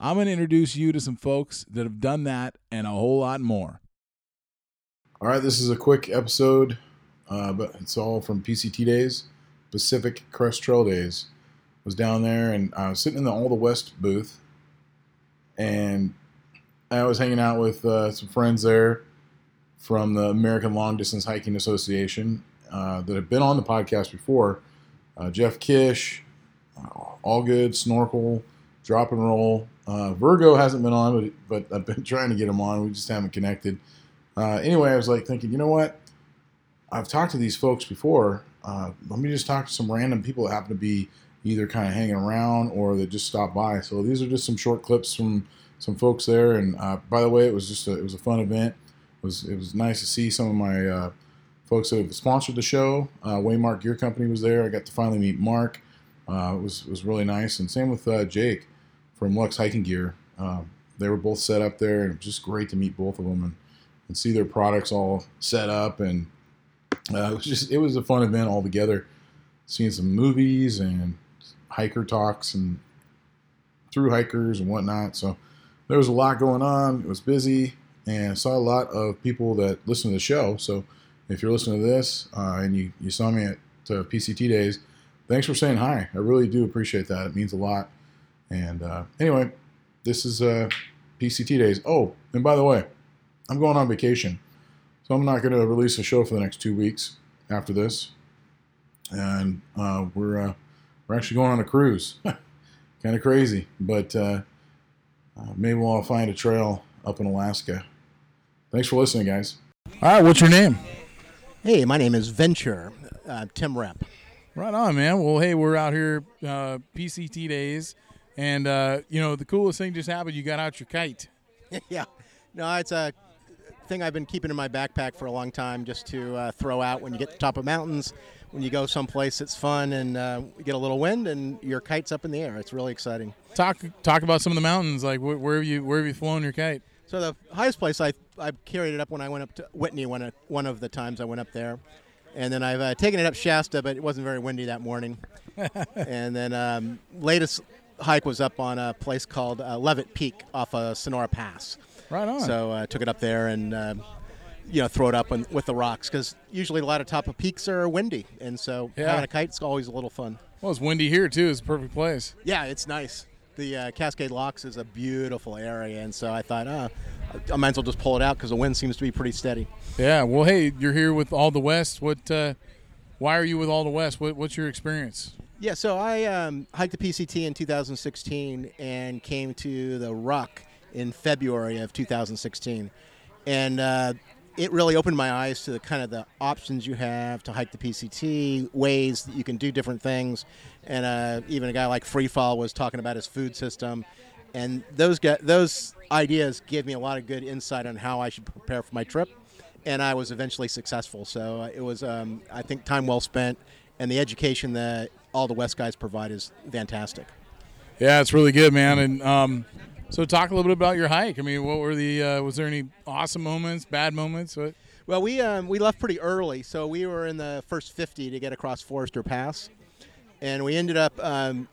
I'm going to introduce you to some folks that have done that and a whole lot more. All right, this is a quick episode, uh, but it's all from PCT days, Pacific Crest Trail days. I was down there and I was sitting in the ALDHA-West booth, and I was hanging out with uh, some friends there from the American Long Distance Hiking Association uh, that have been on the podcast before. Uh, Jeff Kish, uh, All Good, Snorkel, Drop and Roll. Uh, Virgo hasn't been on, but, but I've been trying to get him on. We just haven't connected. Uh, anyway, I was like thinking, you know what? I've talked to these folks before. Uh, let me just talk to some random people that happen to be either kind of hanging around or that just stop by. So these are just some short clips from some folks there. And uh, by the way, it was just a, it was a fun event. It was it was nice to see some of my uh, folks that have sponsored the show. Uh, Waymark Gear Company was there. I got to finally meet Mark. Uh, it was was really nice. And same with uh, Jake from Luxe Hiking Gear. Um, they were both set up there, and it was just great to meet both of them and, and see their products all set up. And uh, it was just it was a fun event altogether. Seeing some movies and hiker talks and through hikers and whatnot. So there was a lot going on. It was busy, and saw a lot of people that listen to the show. So if you're listening to this uh, and you, you saw me at uh, PCT days, thanks for saying hi. I really do appreciate that. It means a lot. And uh, anyway, this is uh, PCT days. Oh, and by the way, I'm going on vacation, so I'm not going to release a show for the next two weeks after this. And uh, we're uh, we're actually going on a cruise. kind of crazy, but uh, uh, maybe we'll find a trail up in Alaska. Thanks for listening, guys. All right, what's your name? Hey, my name is Venture, uh, Tim Rep. Right on, man. Well, hey, we're out here uh, PCT days, and uh, you know the coolest thing just happened. You got out your kite. yeah, no, it's a thing I've been keeping in my backpack for a long time, just to uh, throw out when you get to the top of mountains, when you go someplace that's fun, and uh, you get a little wind, and your kite's up in the air. It's really exciting. Talk talk about some of the mountains. Like wh- where have you where have you flown your kite? So the highest place I I carried it up when I went up to Whitney one one of the times I went up there, and then I've uh, taken it up Shasta, but it wasn't very windy that morning. and then um, latest hike was up on a place called uh, Leavitt Peak off of Sonora Pass. Right on. So I uh, took it up there and uh, you know throw it up with the rocks because usually a lot of top of peaks are windy, and so Yeah. having a kite's always a little fun. well, it's windy here too. It's a perfect place. Yeah, it's nice. The uh, Cascade Locks is a beautiful area, and so I thought, uh, I might as well just pull it out because the wind seems to be pretty steady. Yeah. Well, hey, you're here with ALDHA-West. What? Uh, why are you with ALDHA-West? What, what's your experience? Yeah, so I um, hiked the PCT in 2016 and came to the Ruck in February of 2016, and uh, it really opened my eyes to the kind of the options you have to hike the PCT, ways that you can do different things, and uh, even a guy like Freefall was talking about his food system, and those those ideas gave me a lot of good insight on how I should prepare for my trip. And I was eventually successful. So uh, it was, um, I think, time well spent, and the education that ALDHA-West guys provide is fantastic. Yeah, it's really good, man. And um, so, talk a little bit about your hike. I mean, what were the? Uh, was there any awesome moments, bad moments? What? Well, we um, we left pretty early, so we were in the first 50 to get across Forester Pass, and we ended up um,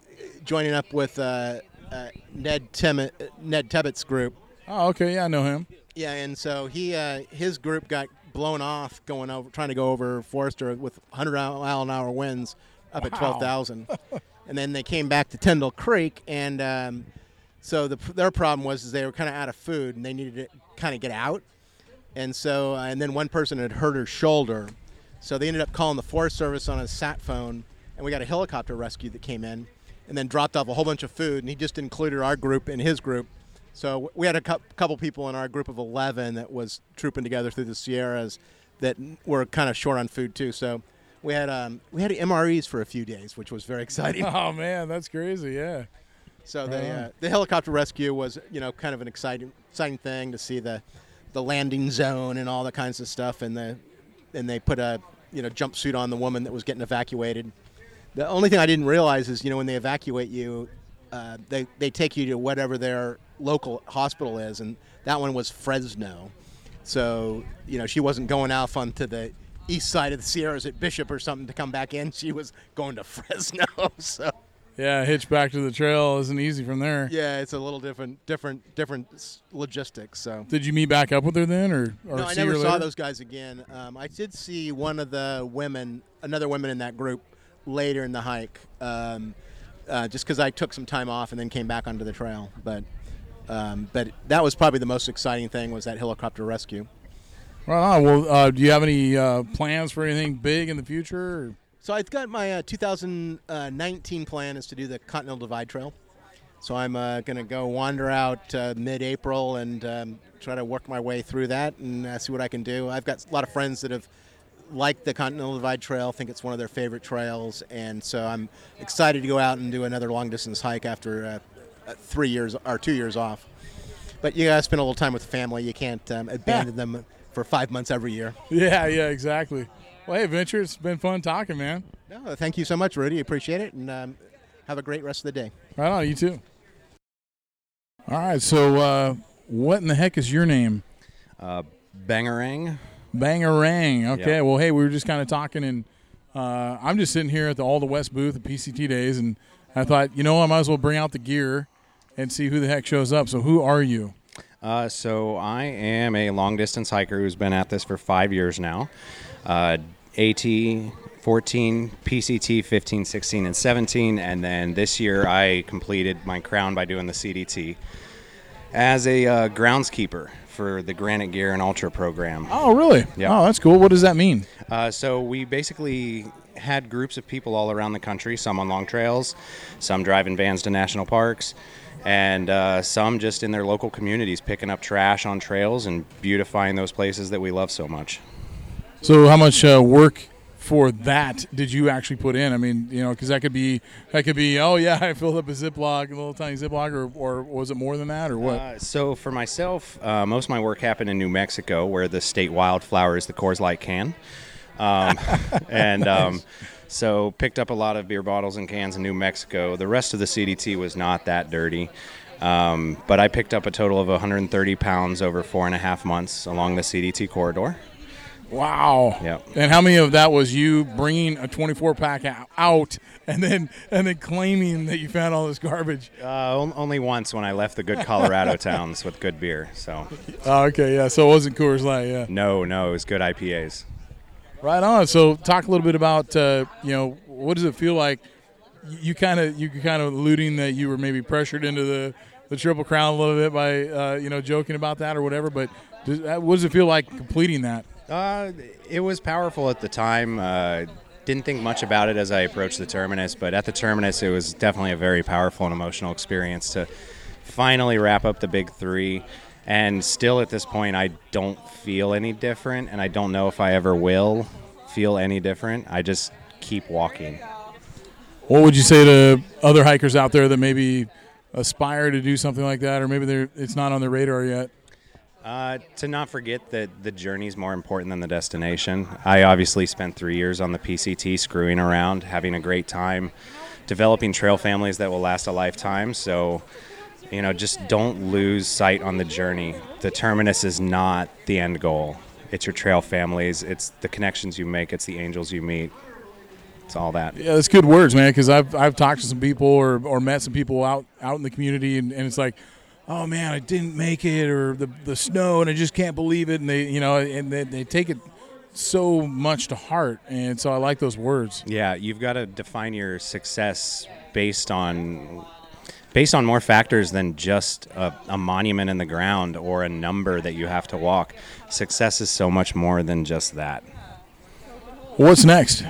joining up with uh, uh, Ned Tim- Ned Tibbits's group. Oh, okay. Yeah, I know him. Yeah, and so he uh, his group got blown off going over trying to go over Forester with 100 mile an hour winds up at 12,000, and then they came back to Tyndall Creek, and um, so the, their problem was is they were kind of out of food and they needed to kind of get out, and so uh, and then one person had hurt her shoulder, so they ended up calling the Forest Service on a sat phone, and we got a helicopter rescue that came in, and then dropped off a whole bunch of food, and he just included our group in his group. So we had a couple people in our group of 11 that was trooping together through the Sierras that were kind of short on food too. So we had um, we had MREs for a few days, which was very exciting. Oh man, that's crazy. Yeah. So the Right uh, the helicopter rescue was you know kind of an exciting exciting thing to see the the landing zone and all the kinds of stuff, and the and they put a you know jumpsuit on the woman that was getting evacuated. The only thing I didn't realize is you know when they evacuate you, uh, they they take you to whatever their local hospital is, and that one was Fresno. So you know she wasn't going off onto the east side of the Sierras at Bishop or something to come back in. She was going to Fresno. So Yeah, hitch back to the trail isn't easy from there. yeah, it's a little different, different, different logistics. So. Did you meet back up with her then, or, or No, I never saw later? those guys again. Um, I did see one of the women, another woman in that group, later in the hike, um, uh, just because I took some time off and then came back onto the trail. But, um, but that was probably the most exciting thing was that helicopter rescue. Right on. Well, uh, do you have any uh, plans for anything big in the future? Or? So I've got my uh, 2019 plan is to do the Continental Divide Trail. So I'm uh, going to go wander out uh, mid-April and um, try to work my way through that and uh, see what I can do. I've got a lot of friends that have liked the Continental Divide Trail, think it's one of their favorite trails, and so I'm excited to go out and do another long-distance hike after three years or two years off. But you got to spend a little time with the family. You can't um, abandon them for five months every year. Yeah, yeah, exactly. Well, hey, Venture, it's been fun talking, man. No, thank you so much, Rudy. Appreciate it, and um, have a great rest of the day. Right on, you too. All right, so uh, what in the heck is your name? Uh, Bangarang. Bangarang. Okay, Yeah. well, hey, we were just kind of talking, and uh, I'm just sitting here at the ALDHA-West booth at PCT Days, and I thought, you know, I might as well bring out the gear and see who the heck shows up. So, who are you? Uh, so I am a long distance hiker who's been at this for five years now. Uh, AT 14, PCT 15, 16, and 17. And then this year I completed my crown by doing the CDT as a uh, groundskeeper for the Granite Gear and Ultra program. Oh, really? Yeah. Oh, that's cool. What does that mean? Uh, so we basically had groups of people all around the country, some on long trails, some driving vans to national parks, and uh, some just in their local communities picking up trash on trails and beautifying those places that we love so much. So, how much uh, work for that did you actually put in? I mean, you know, because that could be that could be. Oh yeah, I filled up a Ziploc, a little tiny Ziploc, or, or was it more than that, or what? Uh, so for myself, uh, most of my work happened in New Mexico, where the state wildflower is the Coors Light can, um, and um, so picked up a lot of beer bottles and cans in New Mexico. The rest of the CDT was not that dirty, um, but I picked up a total of 130 pounds over four and a half months along the CDT corridor. wow. Yep. And how many of that was you bringing a 24 pack out and then and then claiming that you found all this garbage? Uh, only once when I left the good Colorado towns with good beer. So Oh, okay, yeah. So it wasn't Coors Light, yeah. no, no, it was good IPAs. Right on. So talk a little bit about uh, you know what does it feel like? You kind of you kind of alluding that you were maybe pressured into the the triple crown a little bit by uh, you know joking about that or whatever. But does, uh, what does it feel like completing that? Uh, it was powerful at the time. Uh, didn't think much about it as I approached the terminus, but at the terminus, it was definitely a very powerful and emotional experience to finally wrap up the big three. And still at this point, I don't feel any different, and I don't know if I ever will feel any different. I just keep walking. What would you say to other hikers out there that maybe aspire to do something like that, or maybe they're it's not on their radar yet? Uh, to not forget that the journey is more important than the destination. I obviously spent three years on the PCT screwing around, having a great time, developing trail families that will last a lifetime. So, you know, just don't lose sight on the journey. The terminus is not the end goal. It's your trail families, it's the connections you make, it's the angels you meet. It's all that. Yeah, that's good words, man. Because I've I've talked to some people or, or met some people out out in the community, and, and it's like, oh man, I didn't make it, or the the snow, and I just can't believe it, and they you know, and they, they take it so much to heart, and so I like those words. Yeah, you've got to define your success based on based on more factors than just a, a monument in the ground or a number that you have to walk. Success is so much more than just that. What's next? Uh,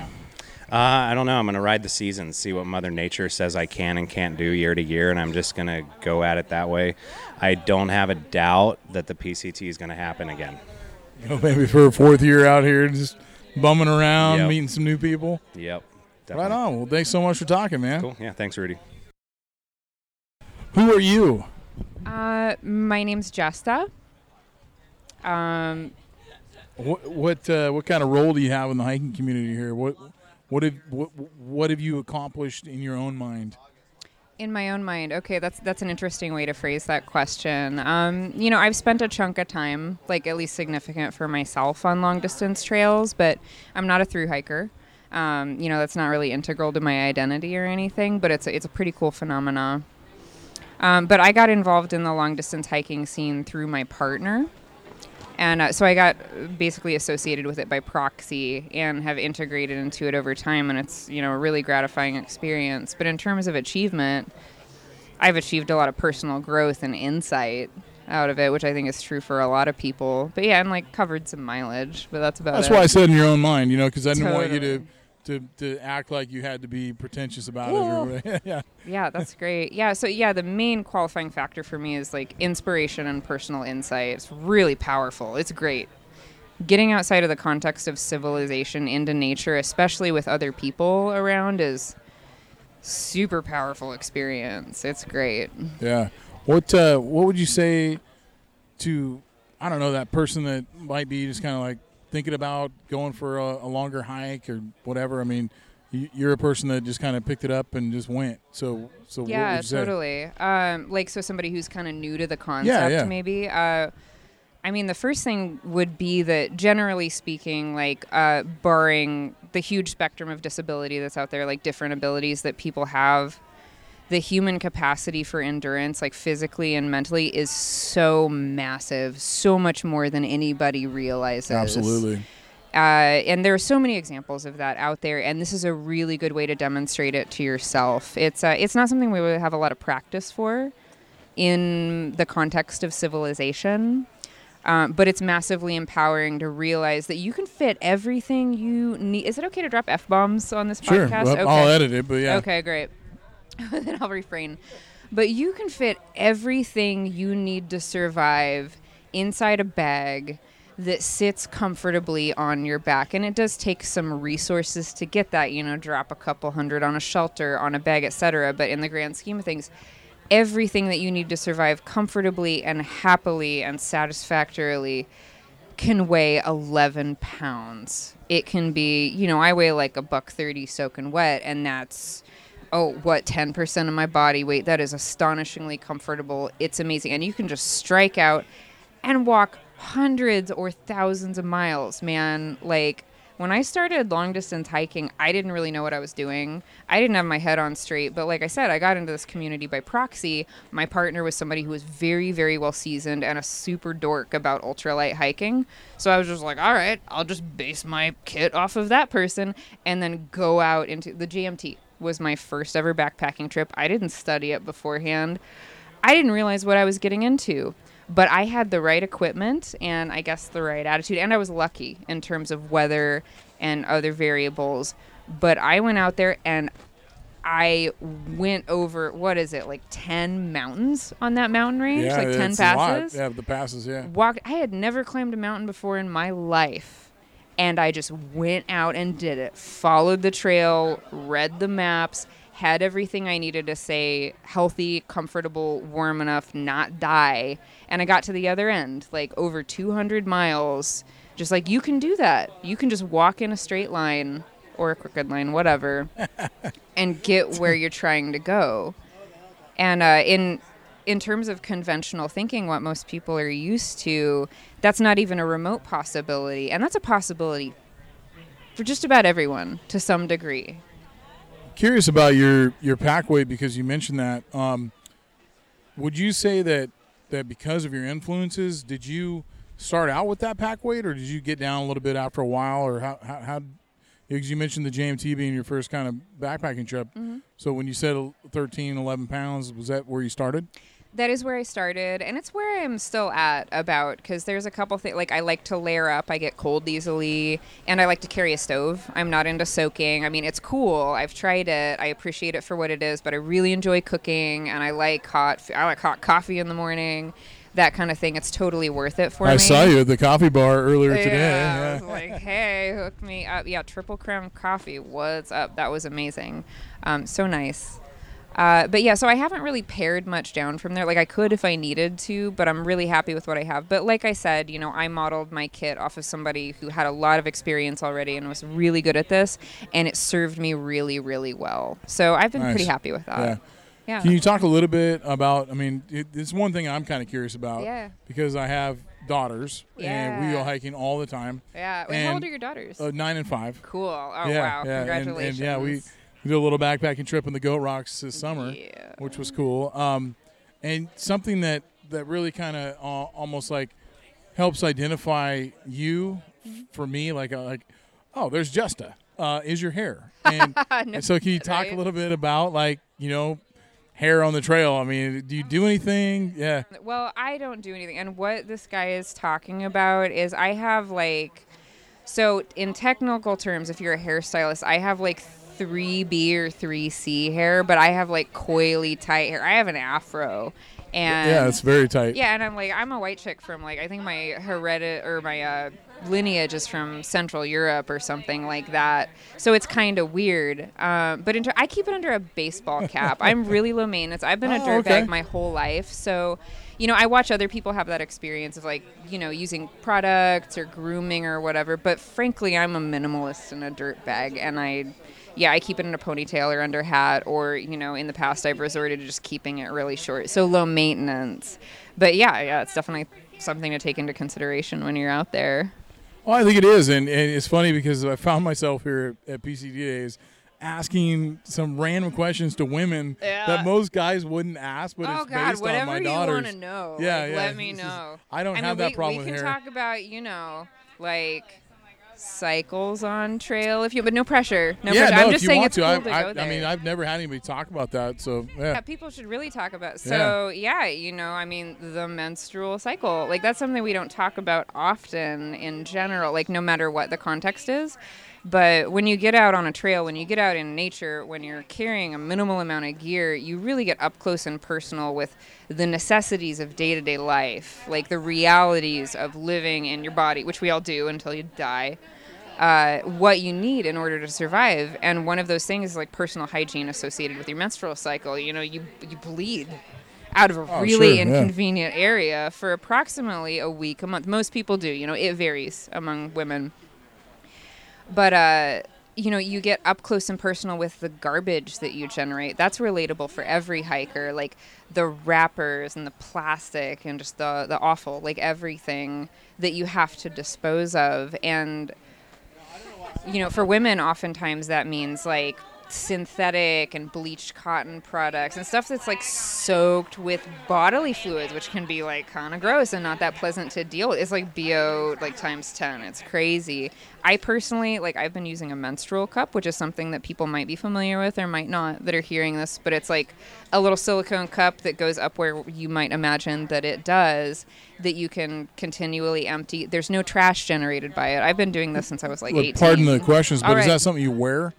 I don't know. I'm going to ride the season, see what Mother Nature says I can and can't do year to year, and I'm just going to go at it that way. I don't have a doubt that the PCT is going to happen again. You know, maybe for a fourth year out here, just bumming around, Yep. meeting some new people. Yep. Right on. Well, thanks so much for talking, man. Cool. Yeah. Thanks, Rudy. Who are you? Uh, my name's Jesta. Um, What what uh, what kind of role do you have in the hiking community here? What what have what, what have you accomplished in your own mind? in my own mind, okay, that's that's an interesting way to phrase that question. Um, you know, I've spent a chunk of time, like at least significant for myself, on long distance trails, but I'm not a through hiker. Um, you know, that's not really integral to my identity or anything, but it's a, it's a pretty cool phenomena. Um, but I got involved in the long distance hiking scene through my partner. And uh, so I got basically associated with it by proxy and have integrated into it over time. And it's, you know, a really gratifying experience. But in terms of achievement, I've achieved a lot of personal growth and insight out of it, which I think is true for a lot of people. But yeah, and like covered some mileage, but that's about That's it. why I said in your own mind, you know, because I didn't want you to, Totally. To to act like you had to be pretentious about it. Or, yeah. Yeah, that's great. Yeah, so yeah, the main qualifying factor for me is like inspiration and personal insight. It's really powerful. It's great. Getting outside of the context of civilization into nature, especially with other people around, is super powerful experience. It's great. Yeah. What uh, what would you say to I don't know that person that might be just kind of like thinking about going for a, a longer hike or whatever? I mean, you, you're a person that just kind of picked it up and just went. So so what yeah, would you say? totally. Um, like so, somebody who's kind of new to the concept, yeah. maybe. Uh, I mean, the first thing would be that, generally speaking, like uh, barring the huge spectrum of disability that's out there, like different abilities that people have, the human capacity for endurance, like physically and mentally, is so massive, so much more than anybody realizes. Absolutely. Uh, and there are so many examples of that out there, and this is a really good way to demonstrate it to yourself. It's uh, it's not something we would have a lot of practice for in the context of civilization, um, but it's massively empowering to realize that you can fit everything you need. Is it okay to drop f bombs on this Sure. podcast? Well, okay. I'll edit it, but yeah. Okay, great. then I'll refrain. But you can fit everything you need to survive inside a bag that sits comfortably on your back. And it does take some resources to get that, you know, drop a couple hundred on a shelter, on a bag, etc. But in the grand scheme of things, everything that you need to survive comfortably and happily and satisfactorily can weigh 11 pounds. It can be, you know, I weigh like a buck 30 soaking wet, and that's, oh, what, 10% of my body weight. That is astonishingly comfortable. It's amazing. And you can just strike out and walk hundreds or thousands of miles, man. Like, when I started long distance hiking, I didn't really know what I was doing. I didn't have my head on straight, but like I said, I got into this community by proxy. My partner was somebody who was very, very well seasoned and a super dork about ultralight hiking. So I was just like, all right, I'll just base my kit off of that person and then go out into the JMT was my first ever backpacking trip. I didn't study it beforehand. I didn't realize what I was getting into but I had the right equipment and I guess the right attitude, and I was lucky in terms of weather and other variables. But I went out there and I went over what is it like ten mountains on that mountain range, Yeah, like ten it's a lot. passes. Yeah, the passes. Yeah. Walked. I had never climbed a mountain before in my life. And I just went out and did it. Followed the trail, read the maps, had everything I needed to say healthy, comfortable, warm enough, not die. And I got to the other end, like over 200 miles. Just like you can do that. You can just walk in a straight line or a crooked line, whatever, and get where you're trying to go. And uh, in in terms of conventional thinking, what most people are used to, that's not even a remote possibility, and that's a possibility for just about everyone to some degree. Curious about your your pack weight because you mentioned that. Um, would you say that that because of your influences, did you start out with that pack weight, or did you get down a little bit after a while, or how how? how because you mentioned the JMT being your first kind of backpacking trip. Mm-hmm. So when you said 13, 11 pounds, was that where you started? That is where I started, and it's where I'm still at about because there's a couple things like I like to layer up. I get cold easily, and I like to carry a stove. I'm not into soaking. I mean, it's cool. I've tried it. I appreciate it for what it is, but I really enjoy cooking, and I like hot. I like hot coffee in the morning, that kind of thing. It's totally worth it for I me. I saw you at the coffee bar earlier Yeah, today. I Yeah. was like, hey, hook me up. Yeah, triple crown coffee. What's up? That was amazing. Um, so nice. Uh, but yeah, so I haven't really pared much down from there. Like I could if I needed to, but I'm really happy with what I have. But like I said, you know, I modeled my kit off of somebody who had a lot of experience already and was really good at this, and it served me really, really well. So I've been Nice. pretty happy with that. Yeah. Yeah. Can you talk a little bit about? I mean, it, it's one thing I'm kind of curious about. Yeah. Because I have daughters, and we go hiking all the time. Yeah. Wait, how And, old are your daughters? Uh, nine and five. cool. Oh yeah, wow. yeah, and- Congratulations. And, yeah, we, we did a little backpacking trip in the Goat Rocks this summer, Yeah. which was cool. Um, and something that that really kind of uh, almost like helps identify you for me, like uh, like, oh, there's Justa. Uh, is your hair? And, and so, can you talk a little bit about like you know, hair on the trail? I mean, do you do anything? Yeah. Well, I don't do anything. And what this guy is talking about is I have like, so in technical terms, if you're a hairstylist, I have like 3B or 3C hair, but I have like coily tight hair. I have an afro. And yeah, it's very tight. yeah, and I'm like, I'm a white chick from like, I think my heredit or my uh, lineage is from Central Europe or something like that. So it's kind of weird. Um, but I keep it under a baseball cap. I'm really low maintenance. I've been a Oh, dirtbag okay. my whole life. So, you know, I watch other people have that experience of like, you know, using products or grooming or whatever. But frankly, I'm a minimalist and a dirtbag. And I, yeah, I keep it in a ponytail or under hat, or you know, in the past I've resorted to just keeping it really short, so low maintenance. But yeah, yeah, it's definitely something to take into consideration when you're out there. Well, I think it is, and, and it's funny because I found myself here at PCT days asking some random questions to women Yeah. that most guys wouldn't ask, but oh it's God, based on whatever my you daughters. want to know, Yeah, like, yeah, let me it's just- know. I don't I have mean, that we, problem we with can hair. talk about you know, like cycles on trail if you, but no pressure, no yeah, pressure. no, I'm just saying it's to. cool I, to I, go there. I mean, I've never had anybody talk about that, so yeah. yeah, people should really talk about. So yeah. you know, I mean, the menstrual cycle, like that's something we don't talk about often in general, like no matter what the context is. But when you get out on a trail, when you get out in nature, when you're carrying a minimal amount of gear, you really get up close and personal with the necessities of day to day life, like the realities of living in your body, which we all do until you die uh, what you need in order to survive. And one of those things is like personal hygiene associated with your menstrual cycle. You know, you you bleed out of a Oh, really sure, yeah. inconvenient area for approximately a week, a month. Most people do. You know, it varies among women. But uh, you know, you get up close and personal with the garbage that you generate. That's relatable for every hiker. Like the wrappers and the plastic and just the the awful, like everything that you have to dispose of. And you know, for women, oftentimes that means like synthetic and bleached cotton products and stuff that's like soaked with bodily fluids, which can be like kind of gross and not that pleasant to deal with. It's like BO like times 10. It's crazy. I personally, like, I've been using a menstrual cup, which is something that people might be familiar with or might not that are hearing this, but it's like a little silicone cup that goes up where you might imagine that it does, that you can continually empty. There's no trash generated by it. I've been doing this since I was like Look, 18. pardon the questions, but All is that something you wear?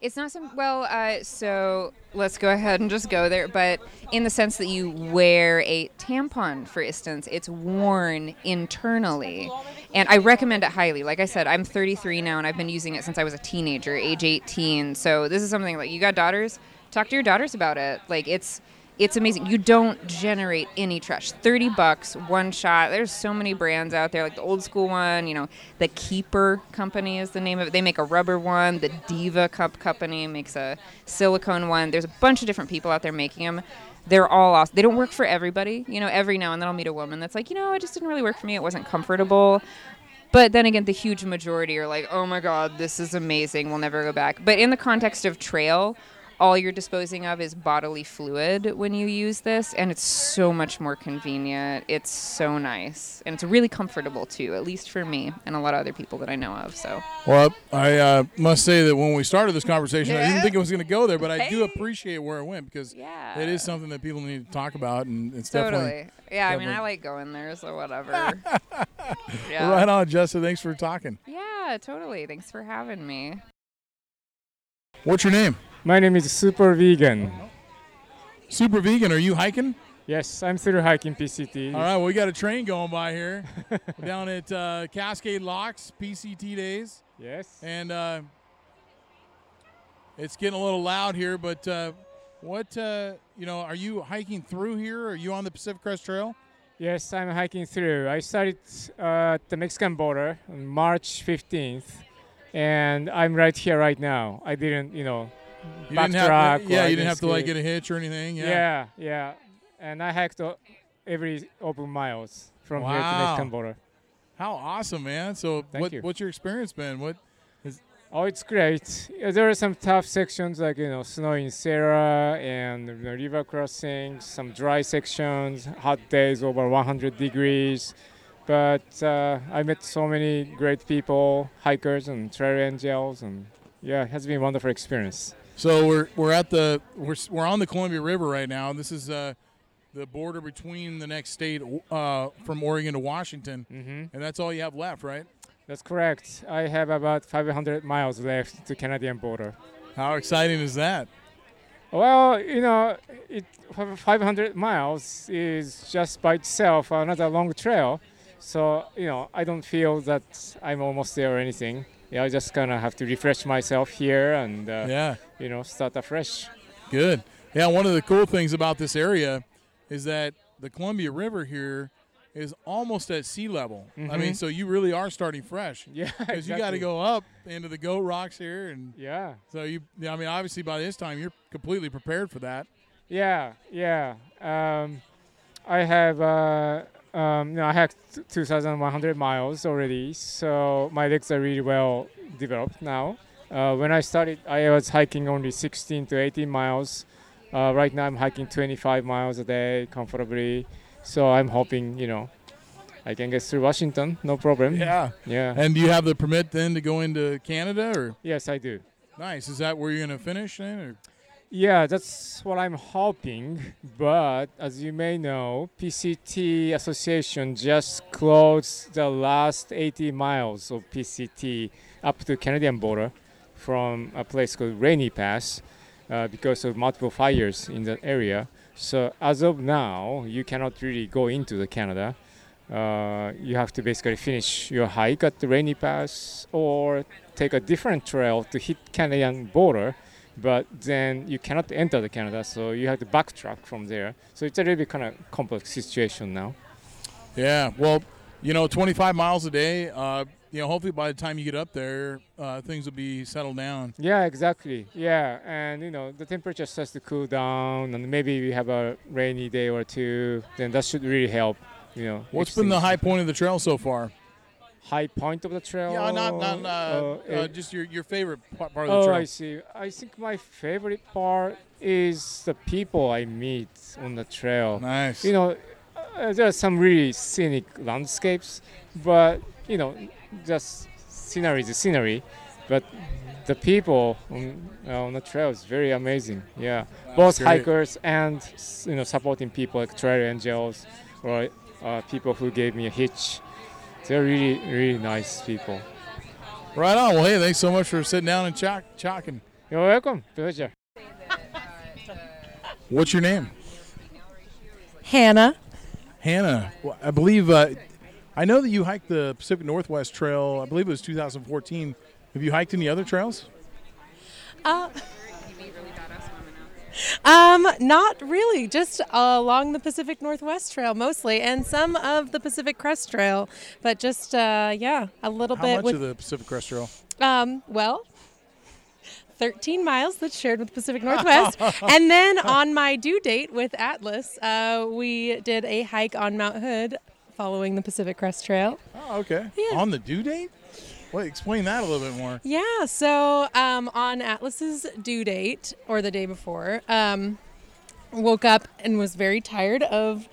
It's not some. Well, uh, so let's go ahead and just go there. But in the sense that you wear a tampon, for instance, it's worn internally, and I recommend it highly. Like I said, I'm 33 now, and I've been using it since I was a teenager, age 18. So this is something like you got daughters. Talk to your daughters about it. Like it's. It's amazing. You don't generate any trash. 30 bucks, one shot. There's so many brands out there, like the old school one, you know, the Keeper company is the name of it. They make a rubber one. The Diva Cup company makes a silicone one. There's a bunch of different people out there making them. They're all awesome. They don't work for everybody. You know, every now and then I'll meet a woman that's like, you know, it just didn't really work for me. It wasn't comfortable. But then again, the huge majority are like, oh my God, this is amazing. We'll never go back. But in the context of trail, all you're disposing of is bodily fluid when you use this, and it's so much more convenient. It's so nice, and it's really comfortable too, at least for me and a lot of other people that I know of. So, Well, I uh, must say that when we started this conversation, I didn't think it was going to go there, but I do appreciate where it went because Yeah. it is something that people need to talk about, and it's totally. definitely yeah, I mean, I like going there, so whatever. yeah. right on. Justin, thanks for talking. Yeah, totally. Thanks for having me. What's your name? My name is Super Vegan. Super Vegan. Are you hiking? Yes, I'm still hiking PCT. All right. Well, we got a train going by here down at uh, Cascade Locks PCT days, Yes. and uh, it's getting a little loud here. But uh, What uh, you know? Are you hiking through here? Are you on the Pacific Crest Trail? Yes, I'm hiking through. I started uh, at the Mexican border on March 15th, and I'm right here right now. I didn't, you know, You didn't have to, yeah, you didn't have to like get a hitch or anything. Yeah. Yeah, yeah. And I hiked every open miles from here to Wow. Mexican border. How awesome, man! So, Thank what you. what's your experience been? What? Oh, it's great. There are some tough sections like you know snow in Sierra and you know, river crossings, some dry sections, hot days over 100 degrees. But uh, I met so many great people, hikers and trail angels, and yeah, it has been a wonderful experience. So we're we're at the we're we're on the Columbia River right now. This is uh, the border between the next state uh, from Oregon to Washington, hmm and that's all you have left, right? That's correct. I have about 500 miles left to Canadian border. How exciting is that? Well, you know, it, 500 miles is just by itself another long trail. So, you know, I don't feel that I'm almost there or anything. Yeah, I just kind of have to refresh myself here and, uh, Yeah, you know, start afresh. good. Yeah, one of the cool things about this area is that the Columbia River here is almost at sea level. I mean, Mhm. so you really are starting fresh Yeah, because you got to go up into the goat rocks here, and Yeah, so you. I mean, obviously by this time you're completely prepared for that. yeah, yeah. Um, I have, uh, um, no, I have 2,100 miles already, so my legs are really well developed now. Uh, when I started, I was hiking only 16 to 18 miles. Uh, right now, I'm hiking 25 miles a day comfortably. So I'm hoping, you know, I can get through Washington, no problem. Yeah. Yeah. And do you have the permit then to go into Canada, or yes, I do. nice? Is that where you're going to finish then? Or? Yeah, that's what I'm hoping. But as you may know, PCT Association just closed the last 80 miles of PCT up to Canadian border from a place called Rainy Pass uh, because of multiple fires in that area. So as of now, you cannot really go into the Canada. Uh, you have to basically finish your hike at the Rainy Pass or take a different trail to hit Canadian border but then you cannot enter the Canada, so you have to backtrack from there. So it's a really kind of complex situation now. Yeah. Well, you know, 25 miles a day. Uh, you know, hopefully by the time you get up there, uh, things will be settled down. Yeah, exactly. Yeah, and you know the temperature starts to cool down, and maybe we have a rainy day or two. Then that should really help. You know. What's been the high point of the trail so far? High point of the trail? Yeah, not not uh, Uh, uh, just your your favorite part of the Oh, trail. I see. I think my favorite part is the people I meet on the trail. Nice. you know, uh, there are some really scenic landscapes, but you know, just scenery is scenery, but the people on, uh, on the trail is very amazing. Yeah, both great. hikers and you know supporting people like trail angels or uh, people who gave me a hitch. They're really really nice people. right on. Well, hey, thanks so much for sitting down and chock chalking. You're welcome. Pleasure. What's your name? Hannah. Hannah. Well, I believe. Uh, I know that you hiked the Pacific Northwest Trail. I believe it was 2014. Have you hiked any other trails? Uh, um, not really. Just along the Pacific Northwest Trail mostly, and some of the Pacific Crest Trail. But just uh, yeah, a little How bit How much with of the Pacific Crest Trail? um, well. 13 miles that's shared with Pacific Northwest. and then on my due date with Atlas, uh, we did a hike on Mount Hood following the Pacific Crest Trail. Oh, okay. Yeah. On the due date? Wait, explain that a little bit more. Yeah, so um, on Atlas's due date, or the day before, um, woke up and was very tired of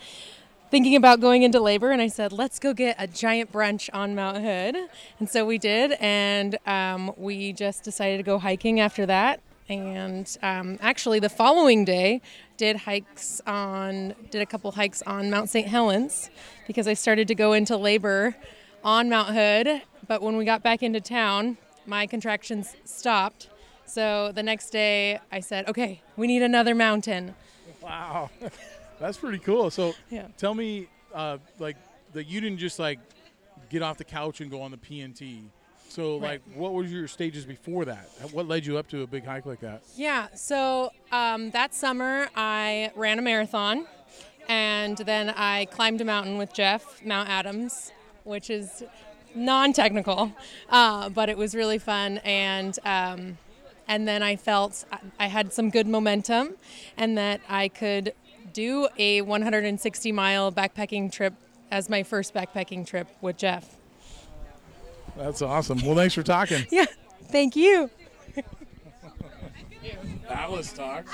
thinking about going into labor. And I said, let's go get a giant brunch on Mount Hood. And so we did. And um, we just decided to go hiking after that. And um, actually, the following day, did hikes on, did a couple hikes on Mount St. Helens because I started to go into labor on Mount Hood. But when we got back into town, my contractions stopped. So the next day, I said, okay, we need another mountain. Wow. That's pretty cool. So Yeah. tell me, uh, like, that you didn't just, like, get off the couch and go on the PNT. So, like, what were your stages before that? What led you up to a big hike like that? Yeah, so um, that summer I ran a marathon and then I climbed a mountain with Jeff, Mount Adams, which is non technical, uh, but it was really fun. And um, and then I felt I- I had some good momentum and that I could do a 160 mile backpacking trip as my first backpacking trip with Jeff. That's awesome. Well, thanks for talking. Yeah, thank you. Atlas talk.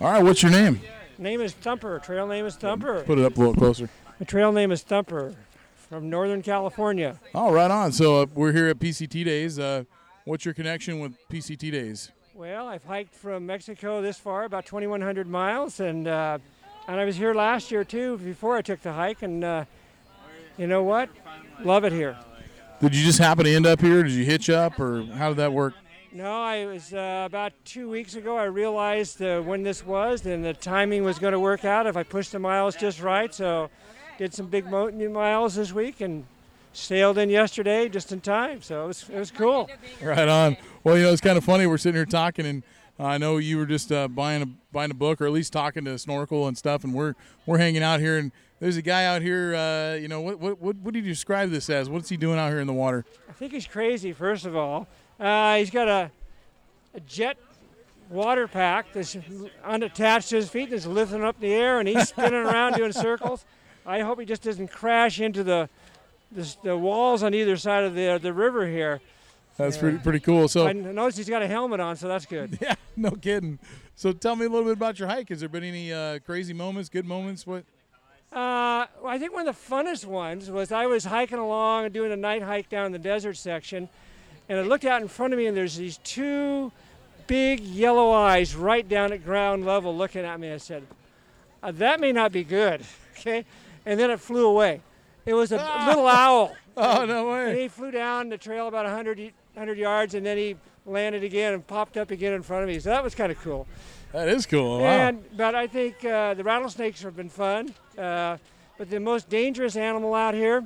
All right, what's your name? Name is Thumper. Trail name is Thumper. Put it up a little closer. The trail name is Thumper from Northern California. Oh, right on. So uh, we're here at PCT Days. Uh, what's your connection with PCT Days? Well, I've hiked from Mexico this far, about 2,100 miles, and uh, and I was here last year too, before I took the hike, and uh, you know what? Love it here. Did you just happen to end up here? Did you hitch up, or how did that work? No, I was uh, about two weeks ago. I realized uh, when this was, and the timing was going to work out if I pushed the miles just right. So, did some big mountain miles this week and sailed in yesterday just in time. So it was it was cool. Right on. Well, you know, it's kind of funny. We're sitting here talking, and uh, I know you were just uh, buying a buying a book, or at least talking to Snorkel and stuff. And we're we're hanging out here, and there's a guy out here. Uh, you know, what what what what do you describe this as? What's he doing out here in the water? I think he's crazy. First of all, uh, he's got a, a jet water pack that's unattached to his feet that's lifting up in the air, and he's spinning around doing circles. I hope he just doesn't crash into the the, the walls on either side of the the river here. That's Yeah. pretty pretty cool. So I noticed he's got a helmet on, so that's good. yeah, no kidding. So tell me a little bit about your hike. Has there been any uh, crazy moments, good moments? What? Uh, well, I think one of the funnest ones was I was hiking along and doing a night hike down the desert section, and I looked out in front of me, and there's these two big yellow eyes right down at ground level looking at me. I said, uh, "That may not be good." Okay, and then it flew away. It was a little owl. Oh no way! And he flew down the trail about 100, y- 100 yards, and then he landed again and popped up again in front of me. So that was kind of cool. That is cool. Wow. And but I think uh, the rattlesnakes have been fun. Uh, but the most dangerous animal out here,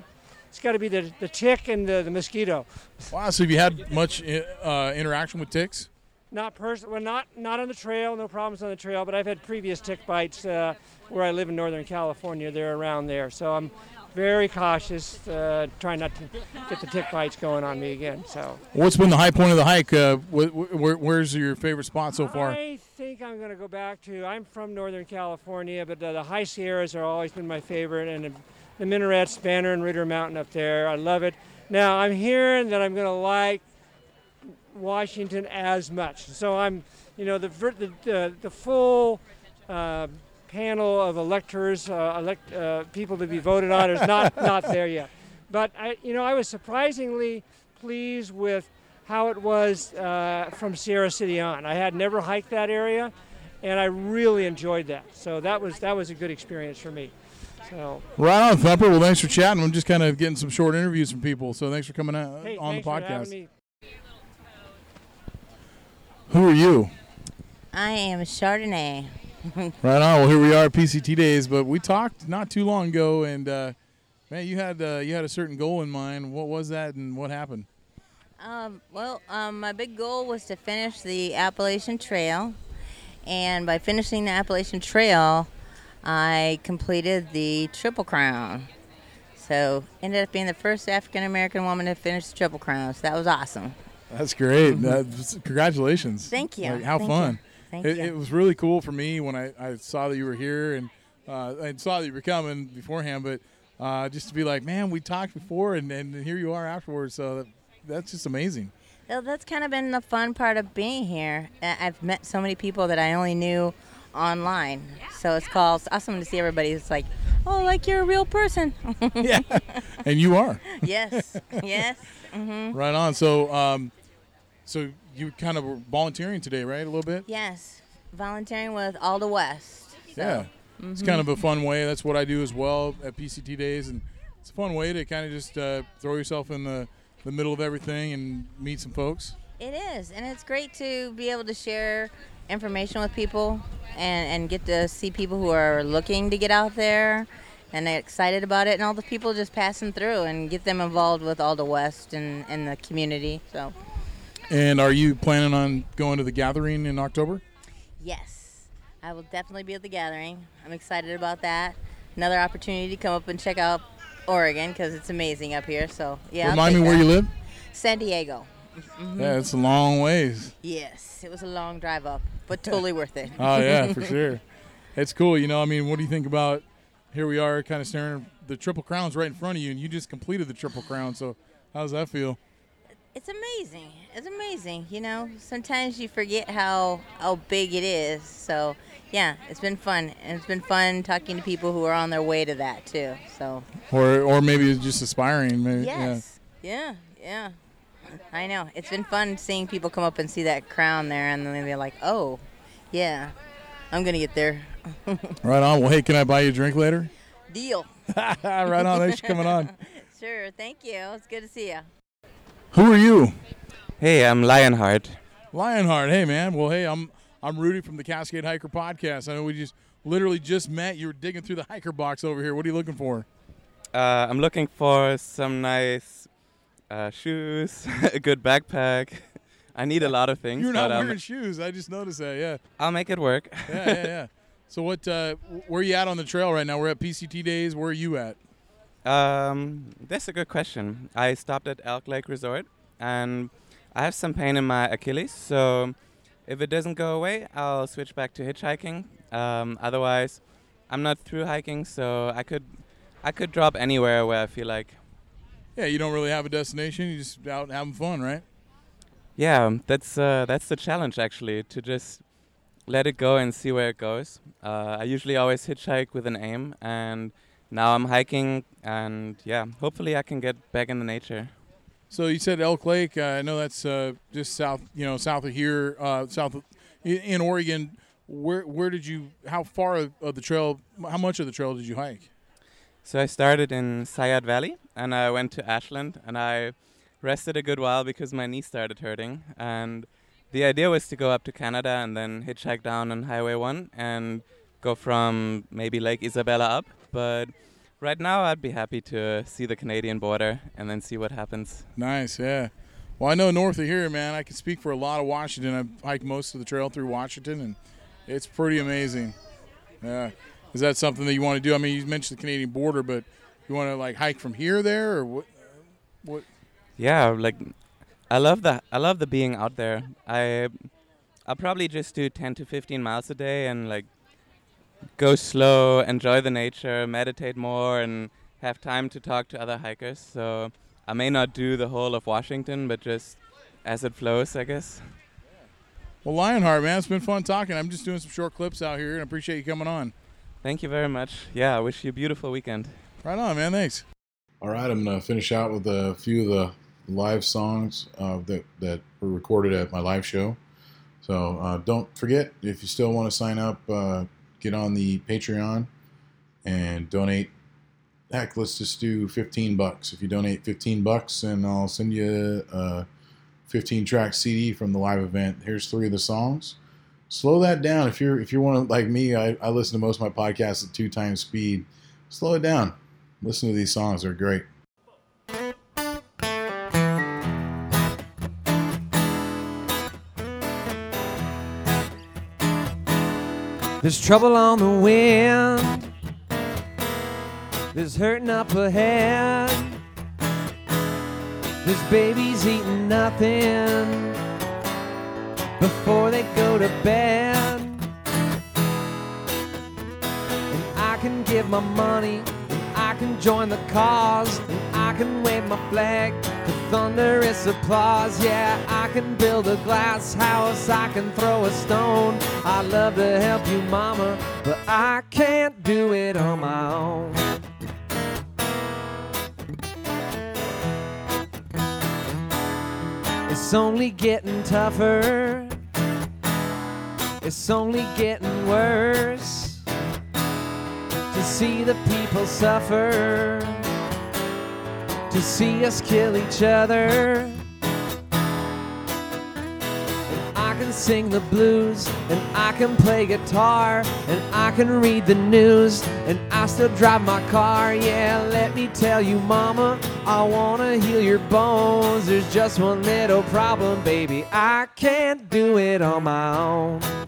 it's got to be the, the tick and the, the mosquito. Wow. So have you had much uh, interaction with ticks? Not person, well, not not on the trail, no problems on the trail. But I've had previous tick bites uh, where I live in Northern California. They're around there, so I'm very cautious, uh, trying not to get the tick bites going on me again. So What's been the high point of the hike? Uh, wh- wh- where, where's your favorite spot so far? I think I'm going to go back to. I'm from Northern California, but uh, the high Sierras are always been my favorite, and the, the Minarets, Banner, and Ritter Mountain up there. I love it. Now I'm hearing that I'm going to like Washington as much, so I'm, you know, the the the, the full. Uh, panel of electors, uh, elect, uh, people to be voted on is not not there yet. But I, you know, I was surprisingly pleased with how it was uh, from Sierra City on. I had never hiked that area, and I really enjoyed that. So that was that was a good experience for me. So Right on, Thumper. Well, thanks for chatting. I'm just kind of getting some short interviews from people, so thanks for coming out hey, on the thanks for having podcast. Who are you? I am Chardonnay. Right on. Well, here we are PCT days, but we talked not too long ago, and uh, man, you had uh, you had a certain goal in mind. What was that, and what happened? Um, well, um, my big goal was to finish the Appalachian Trail, and by finishing the Appalachian Trail, I completed the Triple Crown. So ended up being the first African American woman to finish the Triple Crown. So that was awesome. That's great. That's, congratulations. Mm-hmm. Thank you. Like, how Thank fun. you. Thank it, you. it was really cool for me when I, I saw that you were here and uh, I saw that you were coming beforehand, but uh, just to be like, man, we talked before and, and here you are afterwards. So that, that's just amazing. Well, that's kind of been the fun part of being here. I- I've met so many people that I only knew online. So it's called it's awesome to see everybody. It's like, oh, like you're a real person. yeah, and you are. yes, yes. hmm Right on. So, um, so you kind of were volunteering today, right? A little bit. Yes, volunteering with ALDHA-West. So, Yeah. It's mhm. kind of a fun way. That's what I do as well at PCT days, and it's a fun way to kind of just uh, throw yourself in the, the middle of everything and meet some folks. It is, and it's great to be able to share information with people and, and get to see people who are looking to get out there and excited about it, and all the people just passing through and get them involved with ALDHA-West and, and the community. So, And are you planning on going to the gathering in October? yes, I will definitely be at the gathering. I'm excited about that. Another opportunity to come up and check out Oregon because it's amazing up here. So, yeah. Remind me where that. you live. San Diego. Mhm. Yeah, it's a long ways. Yes, it was a long drive up, but totally worth it. Oh yeah, for sure. It's cool. You know, I mean, what do you think about? Here we are, kind of staring. The Triple Crown's right in front of you, and you just completed the Triple Crown. So, how does that feel? It's amazing. It's amazing. You know, sometimes you forget how how big it is. So, yeah, it's been fun, and it's been fun talking to people who are on their way to that too. So, Or, or maybe it's just aspiring. Maybe, yes, yeah, yeah. I know. It's been fun seeing people come up and see that crown there, and then they're like, "Oh, yeah, I'm gonna get there." Right on. Well, hey, can I buy you a drink later? Deal. right on. Thanks for coming on. Sure. Thank you. It's good to see you. Who are you? Hey, I'm Lionheart. Lionheart. Hey, man. Well, hey, I'm I'm Rudy from the Cascade Hiker Podcast. I know we just literally just met. You were digging through the hiker box over here. What are you looking for? Uh, I'm looking for some nice uh, shoes, a good backpack. I need a lot of things. You're not um, wearing shoes. I just noticed that. Yeah. I'll make it work. Yeah, yeah, yeah. So what? Uh, where are you at on the trail right now? We're at PCT days. Where are you at? Um, that's a good question. I stopped at Elk Lake Resort, and I have some pain in my Achilles. So if it doesn't go away, I'll switch back to hitchhiking. Um, otherwise, I'm not through hiking, so I could I could drop anywhere where I feel like. Yeah, you don't really have a destination. You're just out having fun, right? Yeah, that's uh, that's the challenge actually to just let it go and see where it goes. Uh, I usually always hitchhike with an aim, and now I'm hiking, and yeah, hopefully I can get back in the nature. So you said Elk Lake. Uh, I know that's uh, just south, you know, south of here, uh, south of, in, Oregon. Where where did you? How far of, of the trail? How much of the trail did you hike? So I started in Sayat Valley, and I went to Ashland, and I rested a good while because my knee started hurting, and the idea was to go up to Canada and then hitchhike down on Highway 1 and go from maybe Lake Isabella up. But right now, I'd be happy to see the Canadian border and then see what happens. Nice, yeah. Well, I know north of here, man. I can speak for a lot of Washington. I've hiked most of the trail through Washington, and it's pretty amazing. Yeah. Is that something that you want to do? I mean, you mentioned the Canadian border, but you want to like hike from here there, or what? What? Yeah, like I love the I love the being out there. I I'll probably just do 10 to 15 miles a day and like go slow, enjoy the nature, meditate more, and have time to talk to other hikers. So I may not do the whole of Washington, but just as it flows, I guess. Well, Lionheart, man, it's been fun talking. I'm just doing some short clips out here, and I appreciate you coming on. Thank you very much. Yeah, I wish you a beautiful weekend. Right on, man. Thanks. All right, I'm gonna finish out with a few of the live songs uh, that that were recorded at my live show. So uh, don't forget if you still want to sign up, uh, get on the Patreon and donate. Heck, let's just do 15 bucks. If you donate 15 bucks, and I'll send you a 15 track CD from the live event. Here's three of the songs. Slow that down. If you're if you're one of, like me, I, I listen to most of my podcasts at two times speed. Slow it down. Listen to these songs; they're great. There's trouble on the wind. There's hurting up ahead. There's babies eating nothing before they go to bed. And I can give my money, and I can join the cause, and I can wave my flag to thunderous applause. Yeah, I can build a glass house, I can throw a stone. I'd love to help you, mama, but I can't do it on my own. It's only getting tougher. It's only getting worse to see the people suffer, to see us kill each other. And I can sing the blues, and I can play guitar, and I can read the news, and I still drive my car. Yeah, let me tell you, mama, I wanna heal your bones. There's just one little problem, baby. I can't do it on my own.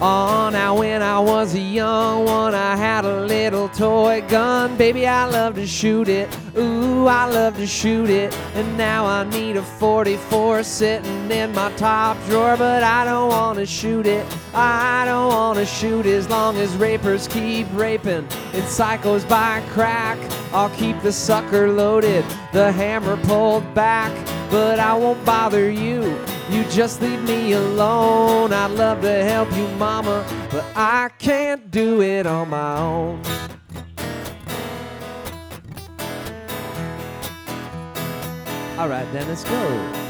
Oh, now when I was a young one, I had a little toy gun. Baby, I love to shoot it. Ooh, I love to shoot it. And now I need a 44 sitting in my top drawer, but I don't want to shoot it. I don't want to shoot as long as rapers keep raping. It cycles by crack. I'll keep the sucker loaded, the hammer pulled back, but I won't bother you. You just leave me alone. I'd love to help you, mama, but I can't do it on my own. All right, then let's go.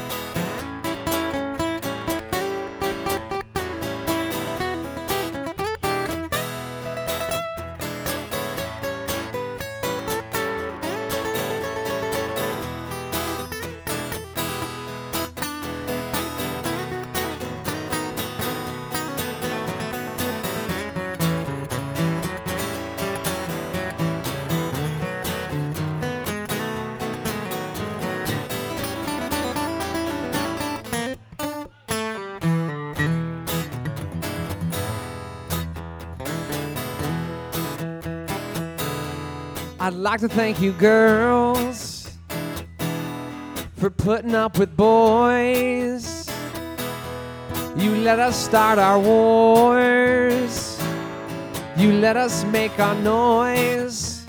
I'd like to thank you, girls, for putting up with boys. You let us start our wars. You let us make our noise.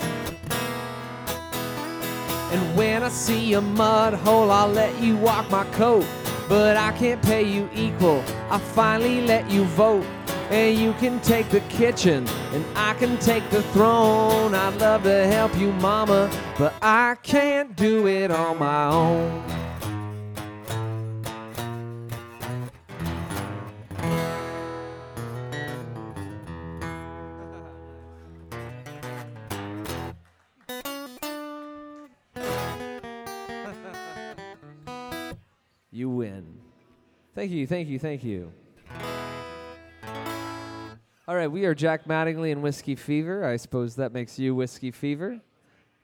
And when I see a mud hole, I'll let you walk my coat. But I can't pay you equal. I finally let you vote. And you can take the kitchen, and I can take the throne. I'd love to help you, mama, but I can't do it on my own. You win. Thank you, thank you, thank you. All right, we are Jack Mattingly and Whiskey Fever. I suppose that makes you Whiskey Fever.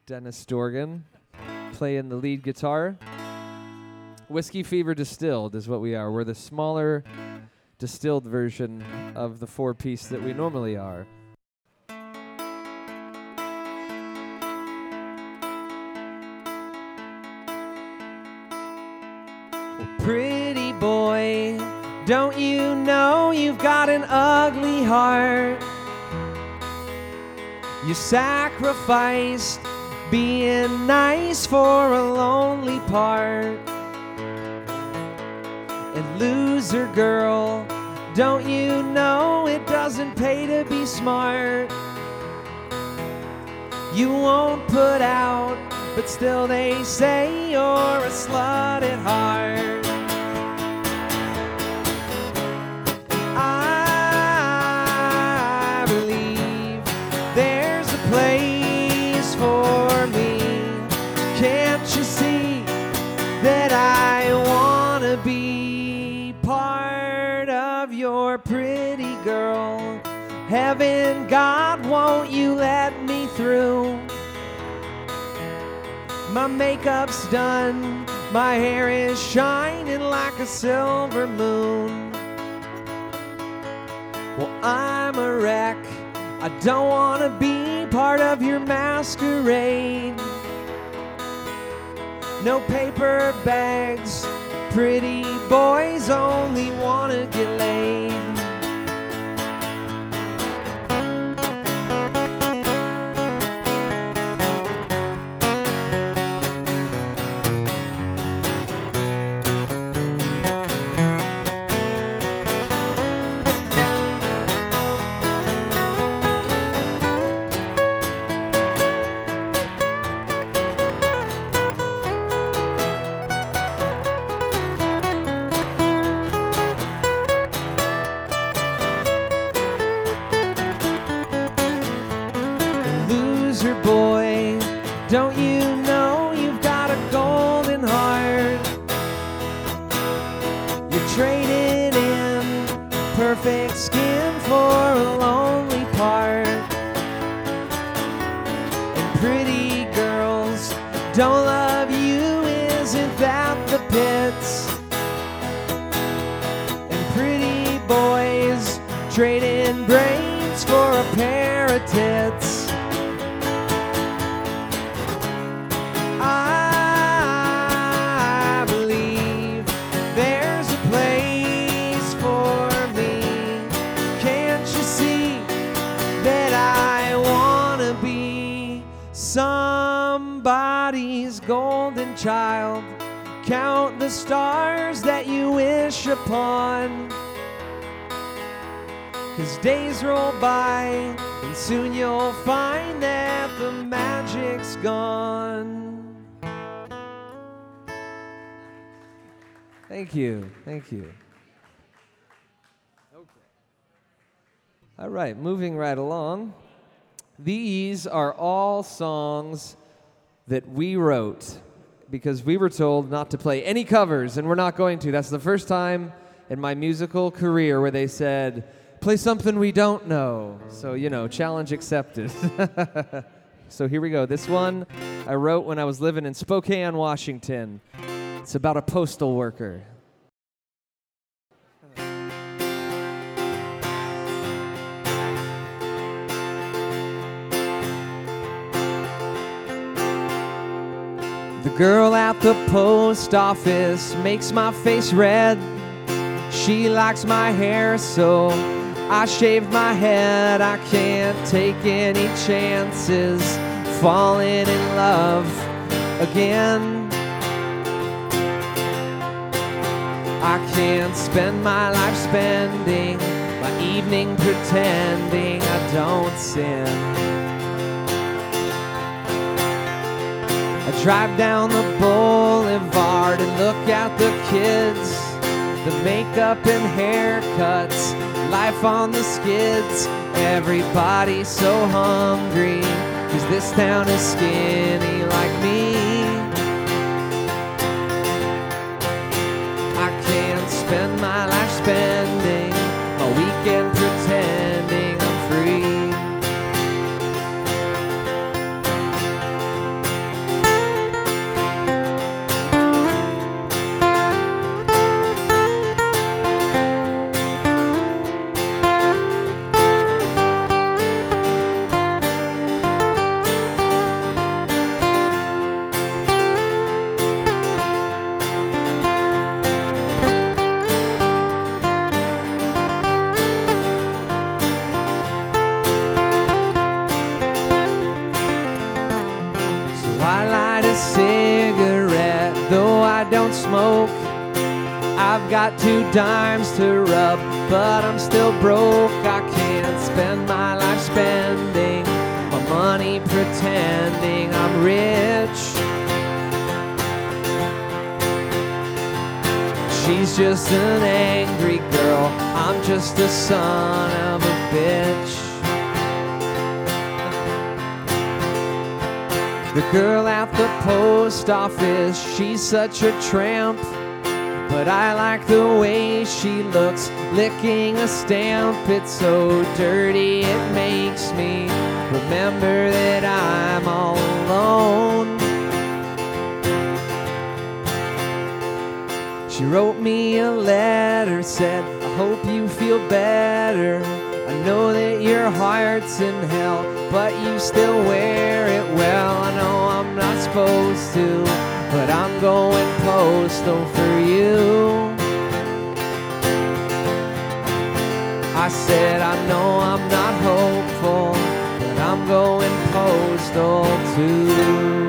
Dennis Dorgan playing the lead guitar. Whiskey Fever Distilled is what we are. We're the smaller distilled version of the four piece that we normally are. Don't you know you've got an ugly heart? You sacrificed being nice for a lonely part. And loser girl, don't you know it doesn't pay to be smart? You won't put out, but still they say you're a slut at heart. Heaven, God, won't you let me through? My makeup's done, my hair is shining like a silver moon. Well, I'm a wreck. I don't want to be part of your masquerade. No paper bags, pretty boys only want to get laid. I believe there's a place for me. Can't you see that I wanna be somebody's golden child? Count the stars that you wish upon. Cause days roll by, and soon you'll find that the magic's gone. Thank you. Thank you. All right, moving right along. These are all songs that we wrote because we were told not to play any covers, and we're not going to. That's the first time in my musical career where they said, play something we don't know. So, you know, challenge accepted. so here we go. This one I wrote when I was living in Spokane, Washington. It's about a postal worker. The girl at the post office makes my face red. She likes my hair, so I shaved my head. I can't take any chances falling in love again. I can't spend my life spending my evening pretending I don't sin. I drive down the boulevard and look at the kids, the makeup and haircuts, life on the skids. Everybody's so hungry, cause this town is skinny like me. I can't spend my life spending my weekend don't smoke. I've got two dimes to rub, but I'm still broke. I can't spend my life spending my money pretending I'm rich. She's just an angry girl, I'm just a son of a bitch. The girl at the post office, she's such a tramp. But I like the way she looks, licking a stamp. It's so dirty, it makes me remember that I'm all alone. She wrote me a letter, said, I hope you feel better. I know that your heart's in hell, but you still wear it well. I know I'm not supposed to, but I'm going postal for you. I said, I know I'm not hopeful, but I'm going postal too.